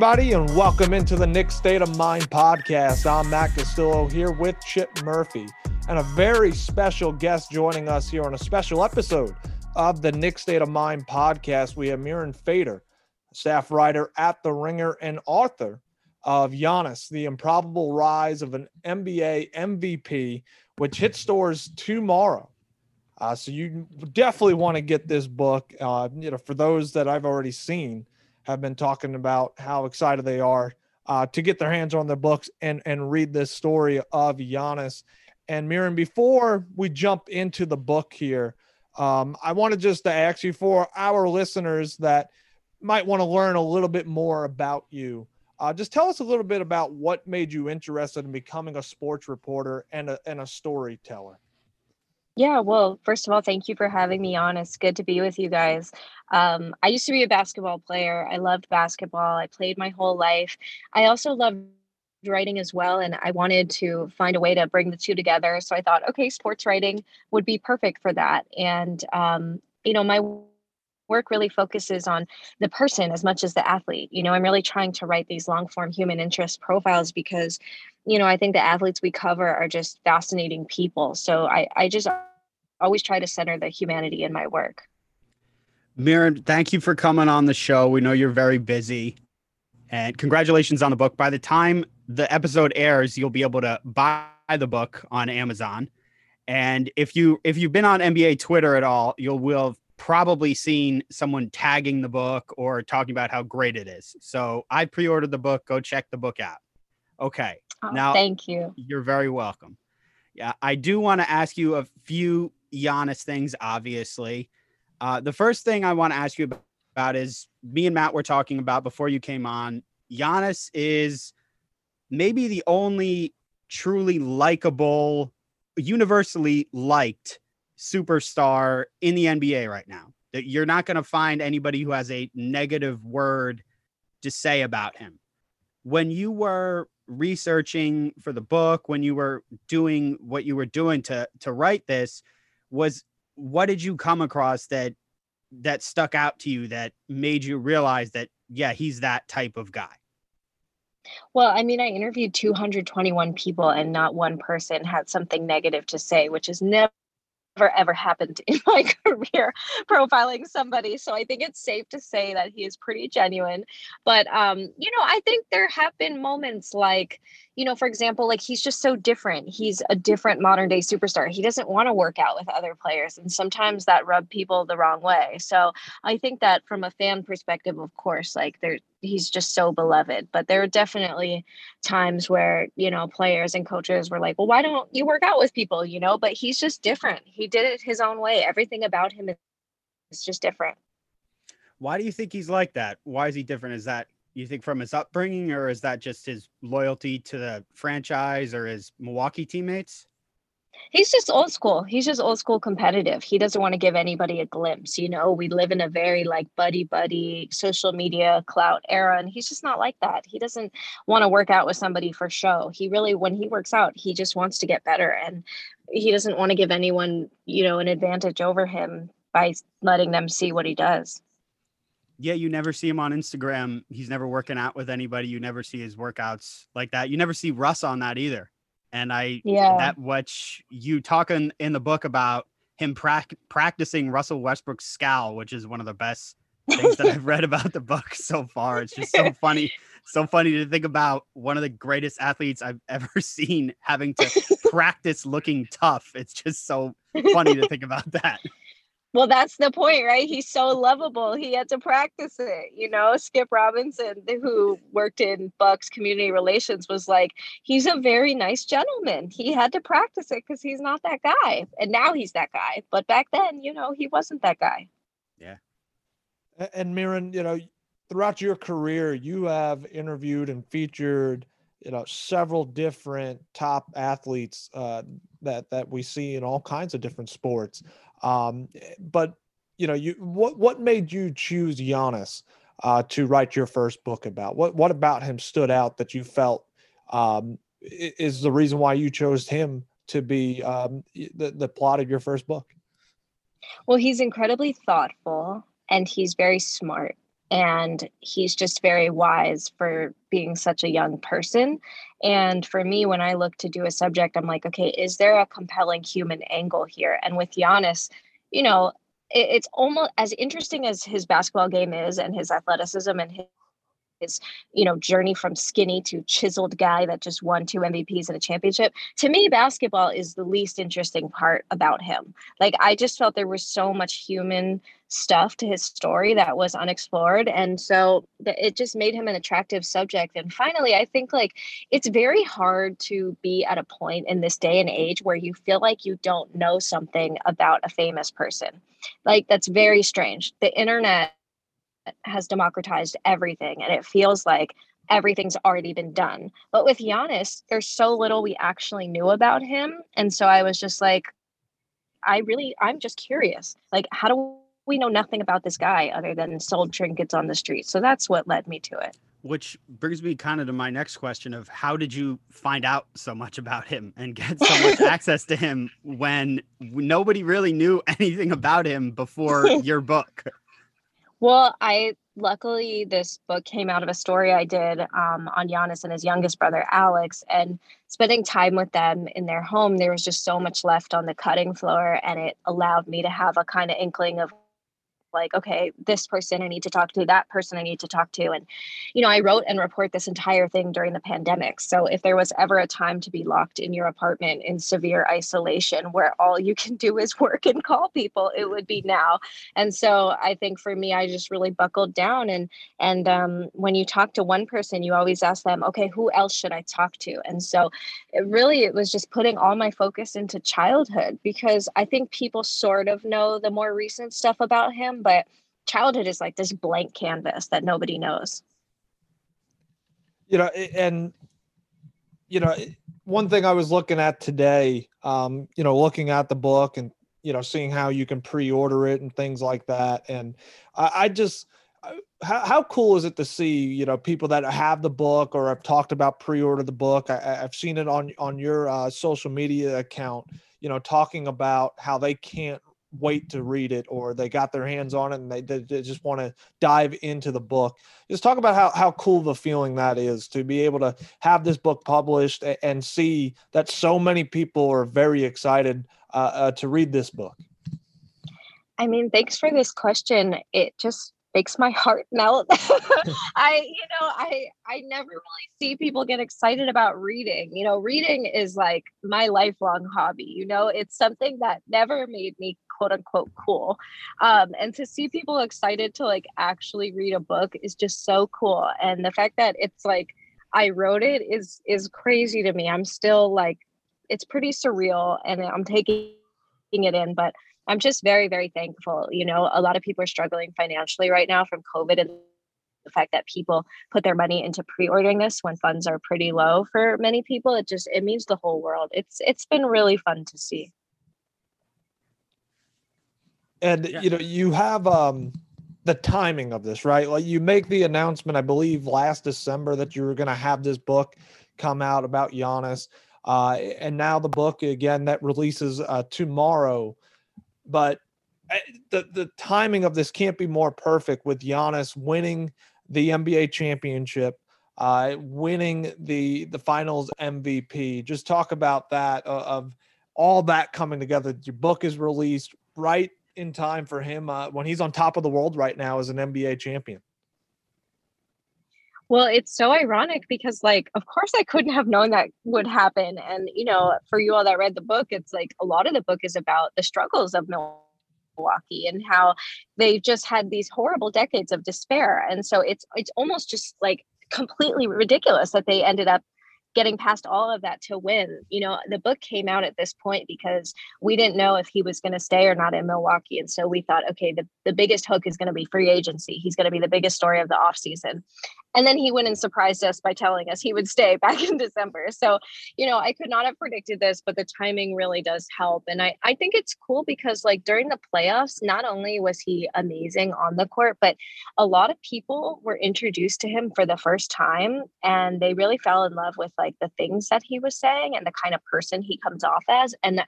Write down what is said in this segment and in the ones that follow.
Everybody, and welcome into the Nick State of Mind podcast. I'm Matt Castillo here with Chip Murphy, and a very special guest joining us here on a special episode of the Nick State of Mind podcast. We have Mirin Fader, staff writer at The Ringer and author of Giannis, The Improbable Rise of an NBA MVP, which hits stores tomorrow. Uh, so you definitely want to get this book. Uh, you know, for those that I've already seen, have been talking about how excited they are uh, to get their hands on the books and and read this story of Giannis. And Mirin, before we jump into the book here, um, I wanted just to ask you for our listeners that might want to learn a little bit more about you. Uh, just tell us a little bit about what made you interested in becoming a sports reporter and a, and a storyteller. Yeah, well, first of all, thank you for having me on. It's good to be with you guys. Um, I used to be a basketball player. I loved basketball. I played my whole life. I also loved writing as well, and I wanted to find a way to bring the two together. So I thought, okay, sports writing would be perfect for that. And, um, you know, my work really focuses on the person as much as the athlete. You know, I'm really trying to write these long form human interest profiles because, you know, I think the athletes we cover are just fascinating people. So I, I just always try to center the humanity in my work. Mirin, thank you for coming on the show. We know you're very busy. And congratulations on the book. By the time the episode airs, you'll be able to buy the book on Amazon. And if you if you've been on NBA Twitter at all, you'll will have probably seen someone tagging the book or talking about how great it is. So I pre-ordered the book. Go check the book out. Okay. Oh, now thank you. You're very welcome. Yeah, I do want to ask you a few Giannis things, obviously. Uh, the first thing I want to ask you about is me and Matt were talking about before you came on. Giannis is maybe the only truly likable, universally liked superstar in the NBA right now. That you're not going to find anybody who has a negative word to say about him. When you were researching for the book, when you were doing what you were doing to to write this, was what did you come across that that stuck out to you that made you realize that yeah he's that type of guy? Well i mean i interviewed 221 people and not one person had something negative to say which is never ever happened in my career profiling somebody. So I think it's safe to say that he is pretty genuine. But um, you know, I think there have been moments like, you know, for example, like he's just so different. He's a different modern day superstar. He doesn't want to work out with other players. And sometimes that rub people the wrong way. So I think that from a fan perspective, of course, like there he's just so beloved. But there are definitely times where, you know, players and coaches were like, well, why don't you work out with people, you know? But he's just different. He did it his own way. Everything about him is just different. Why do you think he's like that? Why is he different? Is that you think from his upbringing, or is that just his loyalty to the franchise or his Milwaukee teammates? He's just old school. He's just old school competitive. He doesn't want to give anybody a glimpse. You know, we live in a very like buddy buddy social media clout era, and he's just not like that. He doesn't want to work out with somebody for show. He really, when he works out, he just wants to get better, and he doesn't want to give anyone, you know, an advantage over him by letting them see what he does. Yeah, you never see him on Instagram. He's never working out with anybody. You never see his workouts like that. You never see Russ on that either and I yeah that which you talk in, in the book about him pra- practicing Russell Westbrook's scowl, which is one of the best things that I've read about the book so far. It's just so funny, so funny to think about one of the greatest athletes I've ever seen having to practice looking tough. It's just so funny to think about that. Well, that's the point, right? He's so lovable. He had to practice it. You know, Skip Robinson, who worked in Bucks community relations, was like, he's a very nice gentleman. He had to practice it because he's not that guy. And now he's that guy. But back then, you know, he wasn't that guy. Yeah. And Mirin, you know, throughout your career, you have interviewed and featured, you know, several different top athletes uh, that that we see in all kinds of different sports. Um, but you know, you what what made you choose Giannis uh, to write your first book about? What what about him stood out that you felt um, is the reason why you chose him to be um, the the plot of your first book? Well, he's incredibly thoughtful and he's very smart and he's just very wise for being such a young person. And for me when i look to do a subject i'm like okay is there a compelling human angle here? And with Giannis you know it's almost as interesting as his basketball game is and his athleticism and his you know journey from skinny to chiseled guy that just won two MVPs and a championship. To me, basketball is the least interesting part about him. Like I just felt there was so much human stuff to his story that was unexplored and so it just made him an attractive subject and finally i think like it's very hard to be at a point in this day and age where you feel like you don't know something about a famous person like that's very strange the internet has democratized everything and it feels like everything's already been done. But with Giannis, there's so little we actually knew about him. And so I was just like, I really, I'm just curious. Like, how do we know nothing about this guy other than sold trinkets on the street? So that's what led me to it. Which brings me kind of to my next question of how did you find out so much about him and get so much access to him when nobody really knew anything about him before your book? Well, I luckily this book came out of a story I did um, on Giannis and his youngest brother Alex, and spending time with them in their home. There was just so much left on the cutting floor, and it allowed me to have a kind of inkling of like okay this person i need to talk to that person i need to talk to and you know i wrote and report this entire thing during the pandemic. So if there was ever a time to be locked in your apartment in severe isolation where all you can do is work and call people it would be now. And so i think for me i just really buckled down and and um, when you talk to one person you always ask them okay who else should i talk to? And so it really it was just putting all my focus into childhood because i think people sort of know the more recent stuff about him but childhood is like this blank canvas that nobody knows. You know and you know one thing i was looking at today um you know looking at the book and you know seeing how you can pre-order it and things like that. And i, I just how, how cool is it to see you know people that have the book or have talked about pre-order the book? I, have seen it on on your uh, social media account you know talking about how they can't wait to read it or they got their hands on it and they, they just want to dive into the book just talk about how, how cool the feeling that is to be able to have this book published and see that so many people are very excited uh, uh, to read this book i mean thanks for this question it just makes my heart melt. I, you know, I I never really see people get excited about reading. You know, reading is like my lifelong hobby. You know, it's something that never made me quote unquote cool. Um, and to see people excited to like actually read a book is just so cool. And the fact that it's like I wrote it is is crazy to me. I'm still like it's pretty surreal and I'm taking it in, but I'm just very, very thankful. You know, a lot of people are struggling financially right now from COVID and the fact that people put their money into pre-ordering this when funds are pretty low for many people. It just it means the whole world. It's it's been really fun to see. And yeah. you know, you have um the timing of this, right? Like you make the announcement, I believe, last December that you were going to have this book come out about Giannis. Uh, and now the book again that releases uh, tomorrow but eh, the the timing of this can't be more perfect with Giannis winning the NBA championship, uh, winning the the Finals MVP. Just talk about that uh, of all that coming together. Your book is released right in time for him uh, when he's on top of the world right now as an NBA champion. Well, it's so ironic because, like, of course, I couldn't have known that would happen. And, you know, for you all that read the book, it's like a lot of the book is about the struggles of Milwaukee and how they just had these horrible decades of despair. And so it's it's almost just like completely ridiculous that they ended up getting past all of that to win. You know, the book came out at this point because we didn't know if he was going to stay or not in Milwaukee. And so we thought, okay, the, the biggest hook is going to be free agency. He's going to be the biggest story of the offseason. And then he went and surprised us by telling us he would stay back in December. So, you know, I could not have predicted this, but the timing really does help. And I, I think it's cool because, like, during the playoffs, not only was he amazing on the court, but a lot of people were introduced to him for the first time and they really fell in love with, like, the things that he was saying and the kind of person he comes off as. And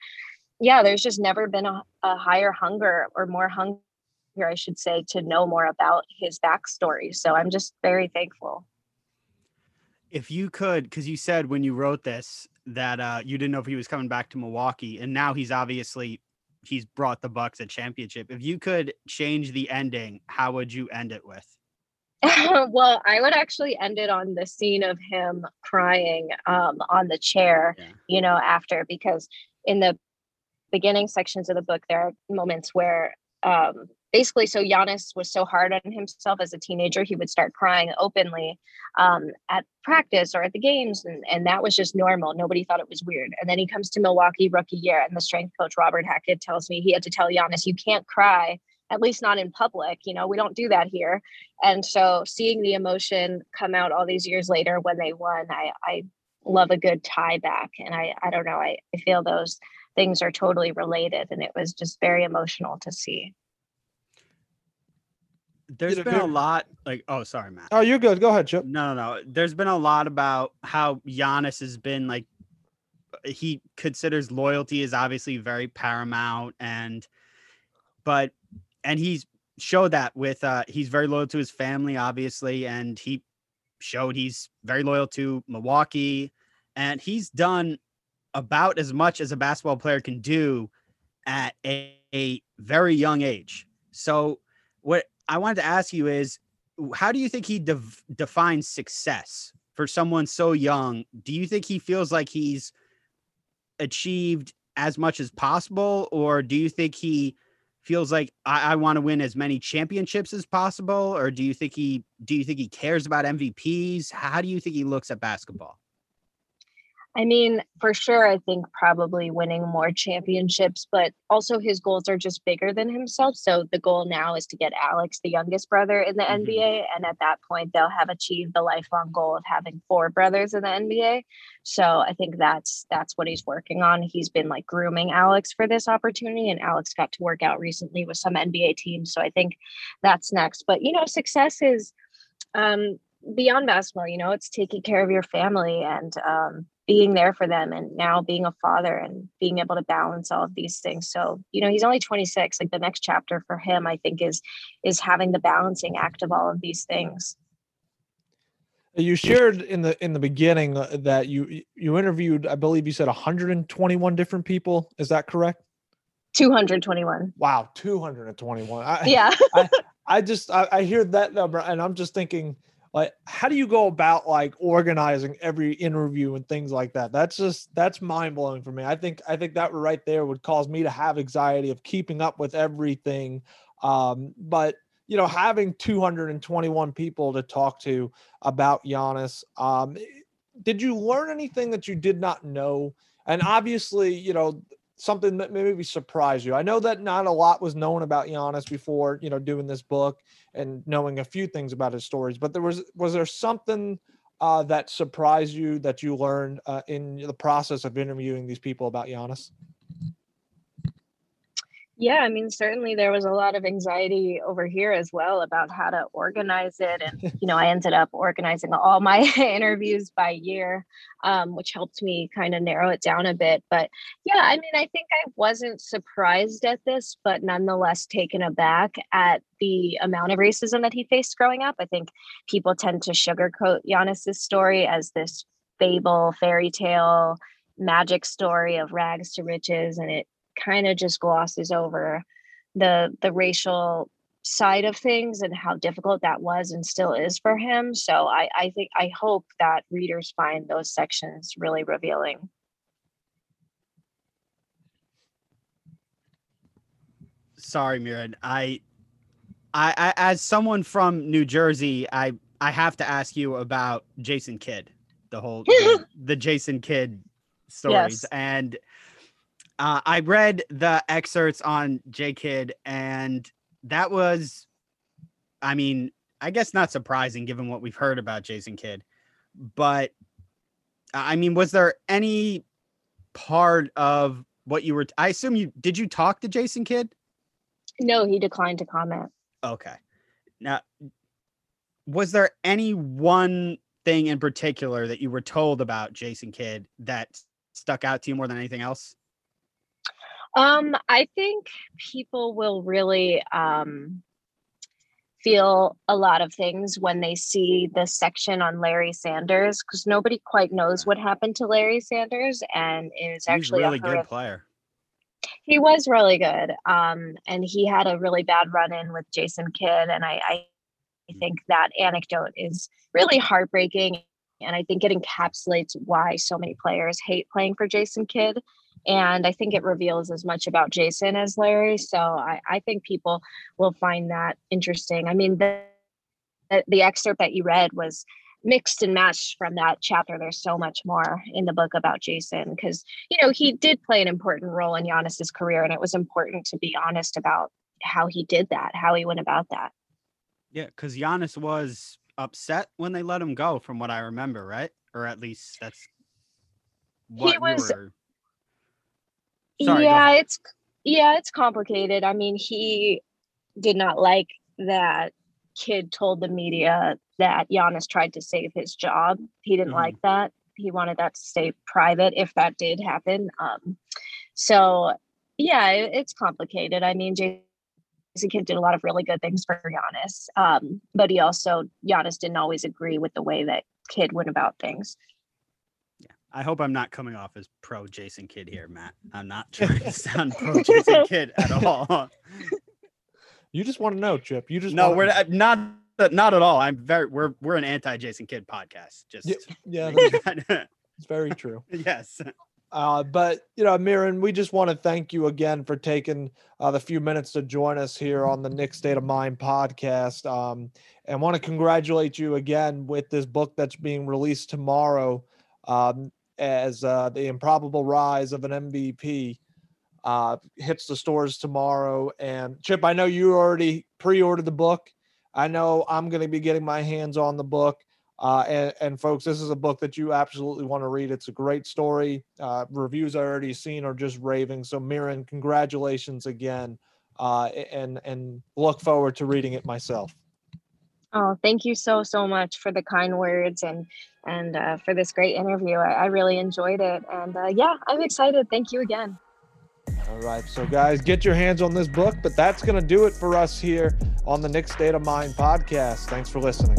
yeah, there's just never been a, a higher hunger or more hunger I should say, to know more about his backstory. So I'm just very thankful. If you could, because you said when you wrote this that uh, you didn't know if he was coming back to Milwaukee, and now he's obviously he's brought the Bucks a championship. If you could change the ending, how would you end it with? well, I would actually end it on the scene of him crying um, on the chair, yeah. you know, after because in the beginning sections of the book, there are moments where um, basically so Giannis was so hard on himself as a teenager, he would start crying openly um, at practice or at the games. And, and that was just normal. Nobody thought it was weird. And then he comes to Milwaukee rookie year, and the strength coach, Robert Hackett, tells me he had to tell Giannis, you can't cry, at least not in public. You know, we don't do that here. And so seeing the emotion come out all these years later when they won, I, I love a good tie back. And I, I don't know, I, I feel those things are totally related. And it was just very emotional to see there's been a lot like oh sorry Matt. Oh, you're good. Go ahead, Chip. No, no, no. There's been a lot about how Giannis has been like he considers loyalty is obviously very paramount and but and he's showed that with uh he's very loyal to his family obviously and he showed he's very loyal to Milwaukee and he's done about as much as a basketball player can do at a, a very young age. So what I wanted to ask you is how do you think he de- defines success for someone so young? Do you think he feels like he's achieved as much as possible, or do you think he feels like I, I want to win as many championships as possible, or do you think he do you think he cares about MVPs? How do you think he looks at basketball? I mean, for sure, I think probably winning more championships, but also his goals are just bigger than himself. So the goal now is to get Alex, the youngest brother, in the mm-hmm. NBA. And at that point, they'll have achieved the lifelong goal of having four brothers in the NBA. So I think that's that's what he's working on. He's been like grooming Alex for this opportunity, and Alex got to work out recently with some NBA teams. So I think that's next. But you know, success is um beyond basketball you know it's taking care of your family and um, being there for them and now being a father and being able to balance all of these things. So you know he's only 26 like the next chapter for him i think is is having the balancing act of all of these things. You shared in the in the beginning uh, that you you interviewed i believe you said 121 different people. Is that correct? 221 wow 221 I, yeah. I, I just I, I hear that number and i'm just thinking like how do you go about like organizing every interview and things like that? That's just that's mind-blowing for me. I think i think that right there would cause me to have anxiety of keeping up with everything um but you know having 221 people to talk to about Giannis um did you learn anything that you did not know? And obviously you know something that maybe surprised you? I know that not a lot was known about Giannis before, you know, doing this book and knowing a few things about his stories, but there was was there something uh, that surprised you that you learned uh, in the process of interviewing these people about Giannis? Yeah, I mean, certainly there was a lot of anxiety over here as well about how to organize it. And, you know, I ended up organizing all my interviews by year, um, which helped me kind of narrow it down a bit. But yeah, I mean, I think I wasn't surprised at this, but nonetheless taken aback at the amount of racism that he faced growing up. I think people tend to sugarcoat Giannis's story as this fable, fairy tale, magic story of rags to riches. And it kind of just glosses over the the racial side of things and how difficult that was and still is for him. So I, I think I hope that readers find those sections really revealing. sorry, Mirin. I, I, I, as someone from New Jersey, I, I have to ask you about Jason Kidd, the whole the, the Jason Kidd stories, Yes. and uh, I read the excerpts on J Kidd, and that was, I mean, I guess not surprising given what we've heard about Jason Kidd, but I mean, was there any part of what you were? I assume you did. You talk to Jason Kidd? No, he declined to comment. Okay. Now, was there any one thing in particular that you were told about Jason Kidd that stuck out to you more than anything else? Um, I think people will really um, feel a lot of things when they see the section on Larry Sanders because nobody quite knows what happened to Larry Sanders, and it was actually really a good player. He was really good, um, and he had a really bad run-in with Jason Kidd, and I, I think that anecdote is really heartbreaking, and I think it encapsulates why so many players hate playing for Jason Kidd and I think it reveals as much about Jason as Larry. So I, I think people will find that interesting. I mean, the, the excerpt that you read was mixed and matched from that chapter. There's so much more in the book about Jason because you know he did play an important role in Giannis's career, and it was important to be honest about how he did that, how he went about that. Yeah, because Giannis was upset when they let him go, from what I remember, right? Or at least that's what we was- were. Sorry, yeah, it's yeah, it's complicated. I mean, he did not like that Kidd told the media that Giannis tried to save his job. He didn't Mhm. like that. He wanted that to stay private if that did happen. Um, so yeah, it- it's complicated. I mean, Jason Kidd did a lot of really good things for Giannis, um, but he also Giannis didn't always agree with the way that Kidd went about things. I hope I'm not coming off as pro Jason Kidd here, Matt. I'm not trying to sound pro Jason Kidd at all. You just want to know, Chip. You just No, we're know. not not at all. I'm very we're we're an anti Jason Kidd podcast. Just Yeah, yeah, it's very true. yes. Uh, but you know, Mirin, we just want to thank you again for taking uh, the few minutes to join us here on the Nick State of Mind podcast, um, and want to congratulate you again with this book that's being released tomorrow, um, as uh, the improbable rise of an MVP uh, hits the stores tomorrow. And Chip, I know you already pre-ordered the book. I know I'm going to be getting my hands on the book. Uh, and, and folks, this is a book that you absolutely want to read. It's a great story. Uh, reviews I already seen are just raving. So, Mirin, congratulations again, uh, and and look forward to reading it myself. Oh, thank you so so much for the kind words and and uh, for this great interview. I, I really enjoyed it, and uh, yeah, I'm excited. Thank you again. All right, so guys, get your hands on this book. But that's to do it for us here on the Nick State of Mind podcast. Thanks for listening.